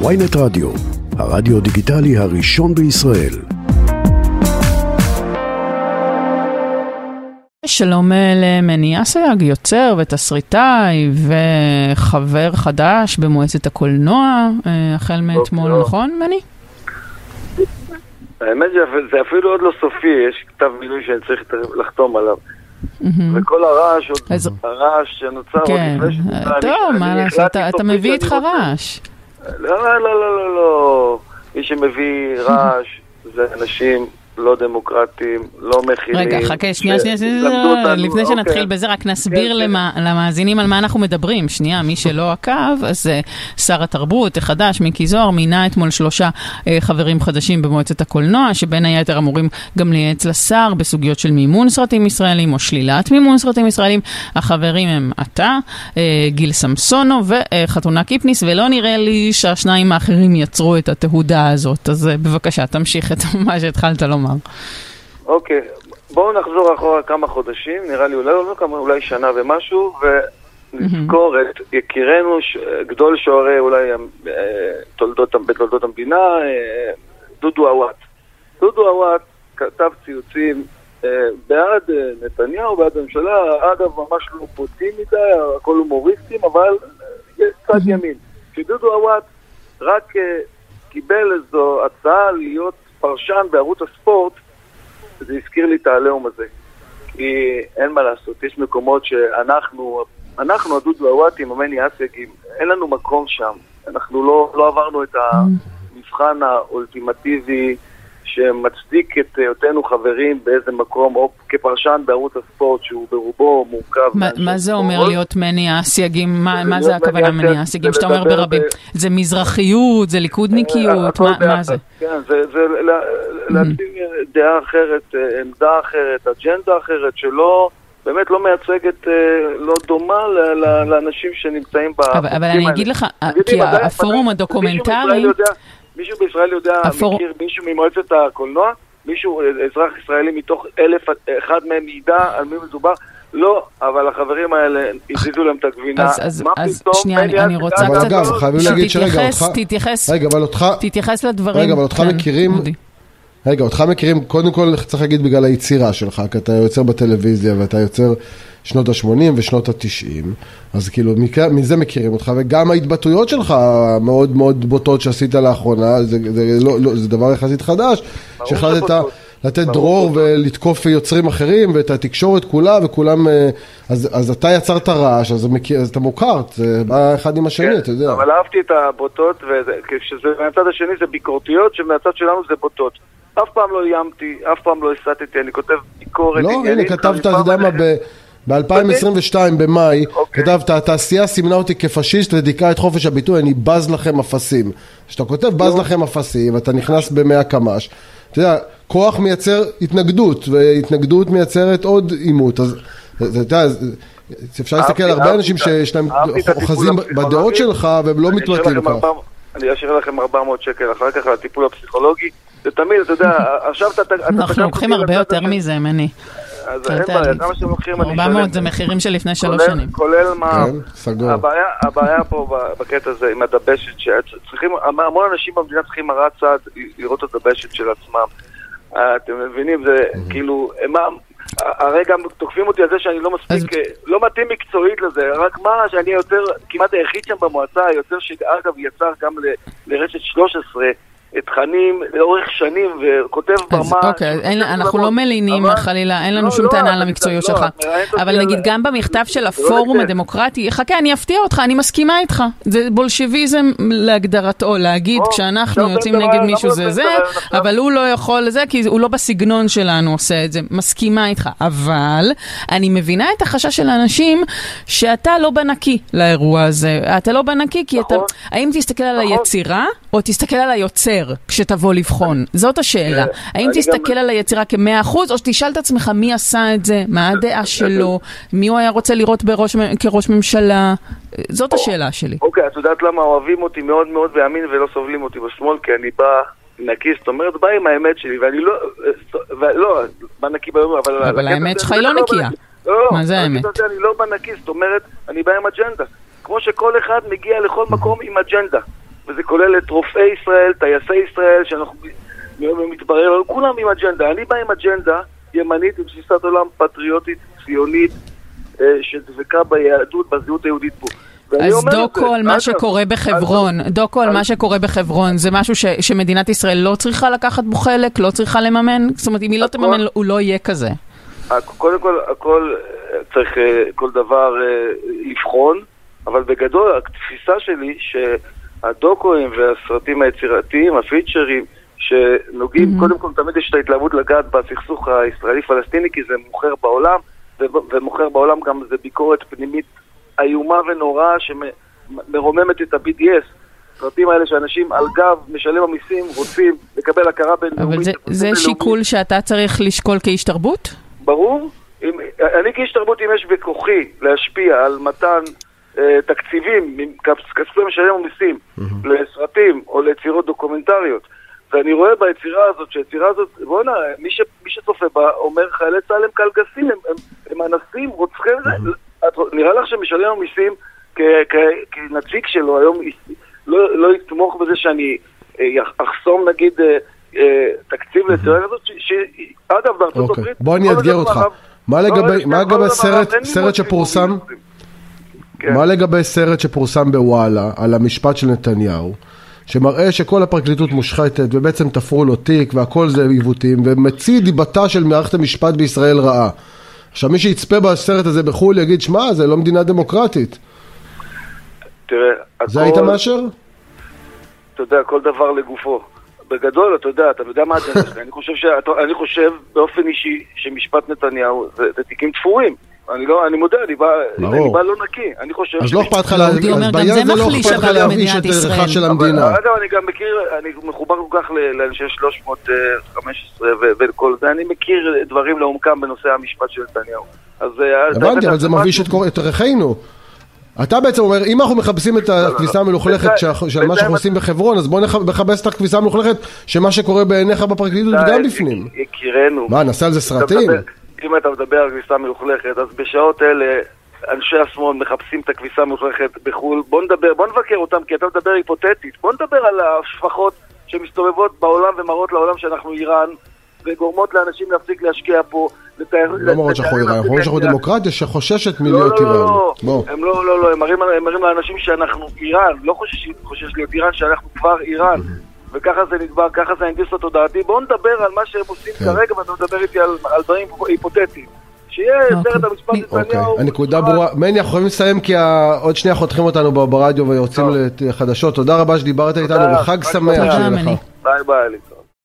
ויינט רדיו, הרדיו דיגיטלי הראשון בישראל. שלום למני אסייג, יוצר ותסריטאי וחבר חדש במועצת הקולנוע, אה, החל מאתמול, נכון מני? האמת שזה אפילו עוד לא סופי, יש כתב מינוי שאני צריך לחתום עליו. וכל הרעש, הרעש שנוצר עוד כן, לפני שנוצר, טוב, מה לעשות, אתה מביא איתך רעש. לא, לא, לא, לא, לא, מי שמביא רעש זה אנשים לא דמוקרטיים, לא מכילים. רגע, חכה, שנייה, שנייה, שנייה, לפני שנתחיל בזה, רק נסביר למאזינים על מה אנחנו מדברים. שנייה, מי שלא עקב, אז שר התרבות החדש, מיקי זוהר, מינה אתמול שלושה חברים חדשים במועצת הקולנוע, שבין היתר אמורים גם לייעץ לשר בסוגיות של מימון סרטים ישראלים או שלילת מימון סרטים ישראלים. החברים הם אתה, גיל סמסונו וחתונה קיפניס, ולא נראה לי שהשניים האחרים יצרו את התהודה הזאת. אז בבקשה, תמשיך את מה שהתחלת לומר. אוקיי, בואו נחזור אחורה כמה חודשים, נראה לי אולי, לא כמה, אולי שנה ומשהו, ונזכור את יקירנו, ש... גדול שוערי אולי אה, תולדות, בתולדות המדינה, אה, דודו עוואט. דודו עוואט כתב ציוצים אה, בעד נתניהו, בעד הממשלה, אגב ממש לא בוטים מדי, הכל הומוריסטים, אבל יש צד ימין. כשדודו עוואט רק קיבל איזו הצעה להיות פרשן בערוץ הספורט, זה הזכיר לי את העליהום הזה. כי אין מה לעשות, יש מקומות שאנחנו, אנחנו הדודו הוואטים, המני אסייגים, אין לנו מקום שם. אנחנו לא, לא עברנו את המבחן האולטימטיבי שמצדיק את היותנו חברים באיזה מקום, או כפרשן בערוץ הספורט, שהוא ברובו מורכב. ما, מה זה אומר להיות מני הסייגים? מה, מה זה הכוונה מני הסייגים שאתה אומר ברבים? זה מזרחיות, זה ליכודניקיות, מה, מה זה? כן, זה, זה להציג דעה אחרת, עמדה אחרת, אג'נדה אחרת, שלא... באמת לא מייצגת, לא דומה לאנשים שנמצאים ב... אבל אני אגיד לך, כי הפורום הדוקומנטרי... מישהו בישראל יודע, הפור... מכיר מישהו ממועצת הקולנוע? מישהו, אזרח ישראלי מתוך אלף אחד מהם ידע על מי מדובר? לא, אבל החברים האלה הזיזו להם את הגבינה. אז, אז, אז שנייה, אני, אני רוצה קצת... אבל אגב, חייבים להגיד שרגע, אותך... תתייחס, רגע, אבל אותך... תתייחס לדברים. רגע, אבל אותך כן, מכירים... רגע, אותך מכירים, קודם כל צריך להגיד בגלל היצירה שלך, כי אתה יוצר בטלוויזיה ואתה יוצר שנות ה-80 ושנות ה-90, אז כאילו מזה מכירים אותך, וגם ההתבטאויות שלך מאוד מאוד בוטות שעשית לאחרונה, זה, זה, לא, לא, זה דבר יחסית חדש, שהחלטת לתת דרור ולתקוף יוצרים אחרים ואת התקשורת כולה וכולם, אז, אז אתה יצרת רעש, אז, אז אתה מוכר, זה בא אחד עם השני, כן, אתה יודע. אבל אהבתי את הבוטות, ומהצד השני זה ביקורתיות, שמהצד שלנו זה בוטות. אף פעם לא איימתי, אף פעם לא הסטתי, אני כותב ביקורת לא, הנה, כתבת, אתה יודע מה, ב-2022 במאי, כתבת, התעשייה סימנה אותי כפשיסט ודיכאה את חופש הביטוי, אני בז לכם אפסים. כשאתה כותב בז לכם אפסים, אתה נכנס במאה קמ"ש, אתה יודע, כוח מייצר התנגדות, והתנגדות מייצרת עוד עימות, אז אתה יודע, אפשר להסתכל על הרבה אנשים שיש להם אוחזים בדעות שלך והם לא מתבטאים כך. אני אשאיר לכם 400 שקל אחר כך על הטיפול הפסיכולוגי. זה תמיד, אתה יודע, עכשיו אתה... אנחנו לוקחים הרבה יותר מזה, מני. אז אין בעיה, כמה שאתם לוקחים אני 400 זה מחירים של לפני שלוש שנים. כולל מה... כן, סגור. הבעיה פה בקטע הזה עם הדבשת, שצריכים, המון אנשים במדינה צריכים הרעת צעד לראות את הדבשת של עצמם. אתם מבינים, זה כאילו, הרי גם תוקפים אותי על זה שאני לא מספיק, לא מתאים מקצועית לזה, רק מה, שאני יותר, כמעט היחיד שם במועצה, היותר שאגב יצר גם לרשת 13, תכנים לאורך שנים וכותב במה... אוקיי, אין, אנחנו לא מלינים אבל... חלילה, אין לנו לא, שום לא, טענה לא, על המקצועיות לא, שלך. לא, אבל נגיד גם במכתב של הפורום הדמוקרטי, חכה, אני אפתיע אותך, אני מסכימה איתך. זה בולשיביזם להגדרתו, להגיד כשאנחנו יוצאים נגד מישהו זה זה, אבל הוא לא יכול לזה, כי הוא לא בסגנון שלנו עושה את זה. מסכימה איתך. אבל אני מבינה את החשש של האנשים שאתה לא בנקי לאירוע הזה. אתה לא בנקי כי אתה... האם תסתכל על היצירה, או תסתכל על היוצר כשתבוא לבחון? זאת השאלה. האם תסתכל על היצירה כמאה אחוז, או שתשאל את עצמך מי עשה את זה, מה הדעה שלו, מי הוא היה רוצה לראות כראש ממשלה? זאת השאלה שלי. אוקיי, את יודעת למה אוהבים אותי מאוד מאוד בימין ולא סובלים אותי בשמאל? כי אני בא... נקי, זאת אומרת, בא עם האמת שלי, ואני לא, לא, בא נקי ביום, אבל... אבל האמת שלך היא לא נקייה. מה זה האמת? אני לא בא נקי, זאת אומרת, אני בא עם אג'נדה. כמו שכל אחד מגיע לכל מקום עם אג'נדה. וזה כולל את רופאי ישראל, טייסי ישראל, שאנחנו מתברר, כולם עם אג'נדה. אני בא עם אג'נדה ימנית, עם תפיסת עולם פטריוטית, ציונית, אה, שדבקה ביהדות, בזהות היהודית פה. אז דוקו על מה שקורה בחברון, דוקו על מה שקורה בחברון, זה משהו שמדינת ישראל לא צריכה לקחת בו חלק, לא צריכה לממן? זאת אומרת, אם היא לא תממן, הוא לא יהיה כזה. קודם כל, הכל צריך כל דבר לבחון, אבל בגדול, התפיסה שלי שהדוקואים והסרטים היצירתיים, הפיצ'רים, שנוגעים, mm-hmm. קודם כל תמיד יש את ההתלהבות לגעת בסכסוך הישראלי-פלסטיני, כי זה מוכר בעולם, ומוכר בעולם גם זה ביקורת פנימית איומה ונוראה שמרוממת את ה-BDS. הסרטים האלה שאנשים על גב משלם המיסים רוצים לקבל הכרה בינלאומית. אבל זה, זה שיקול שאתה צריך לשקול כאיש תרבות? ברור. אם, אני כאיש תרבות, אם יש בכוחי להשפיע על מתן תקציבים, כספי משלם mm-hmm. לסרטים או ליצירות דוקומנטריות, ואני רואה ביצירה הזאת, שהיצירה הזאת, בוא'נה, מי, ש, מי שצופה בה אומר חיילי צה"ל הם קלגסים, הם, הם, הם אנסים, רוצחים, mm-hmm. נראה לך שמשלם המיסים כנציג שלו היום לא, לא יתמוך בזה שאני אה, אחסום נגיד אה, תקציב ליצירה כזאת, שאגב בארצות אוקיי. הברית... בוא אני אאתגר אותך. מה לגבי סרט שפורסם? כן. מה לגבי סרט שפורסם בוואלה על המשפט של נתניהו? שמראה שכל הפרקליטות מושחתת ובעצם תפרו לו תיק והכל זה עיוותים ומציא דיבתה של מערכת המשפט בישראל רעה. עכשיו מי שיצפה בסרט הזה בחו"ל יגיד שמע זה לא מדינה דמוקרטית. תראה, זה היית מאשר? אתה יודע, כל דבר לגופו. בגדול, אתה יודע, אתה יודע מה הדרך שלי. אני חושב באופן אישי שמשפט נתניהו זה תיקים תפורים. אני לא, אני מודה, אני בא, אני בא לא נקי, אני חושב... אז לא אכפת לך, אז בעניין זה לא אכפת לך להביש את ערכה של המדינה. אגב, אני גם מכיר, אני מחובר כל כך לאנשי 315 וכל זה, אני מכיר דברים לעומקם בנושא המשפט של נתניהו. אז... אה, הבנתי, אבל זה מביש את ערכינו. אתה בעצם אומר, אם אנחנו מכבסים את הכביסה המלוכלכת של מה שאנחנו עושים בחברון, אז בואו נכבס את הכביסה המלוכלכת שמה שקורה בעיניך בפרקליטות גם בפנים. יקירנו. מה, נעשה על זה סרטים? אם אתה מדבר על כביסה מלוכלכת, אז בשעות אלה אנשי השמאל מחפשים את הכביסה המלוכלכת בחו"ל. בוא נדבר, בוא נבקר אותם, כי אתה מדבר היפותטית. בוא נדבר על השפחות שמסתובבות בעולם ומראות לעולם שאנחנו איראן, וגורמות לאנשים להפסיק להשקיע פה. לא מראות שאנחנו איראן, אנחנו אומרים שאנחנו דמוקרטיה שחוששת מלהיות איראן. לא, לא, הם לא, לא, לא, הם מראים לאנשים שאנחנו איראן, לא חושש להיות איראן, שאנחנו כבר איראן. וככה זה נדבר, ככה זה הנדס התודעתי. בואו נדבר על מה שהם עושים כן. כרגע, ואתה מדבר איתי על, על דברים היפותטיים. שיהיה אוקיי. סרט המשפט נתניהו. אוקיי, הנקודה ברורה. מני, אנחנו יכולים לסיים כי עוד שנייה חותכים אותנו ברדיו ויוצאים לחדשות. תודה רבה שדיברת איתנו, וחג שמח שיהיה לך. ביי ביי.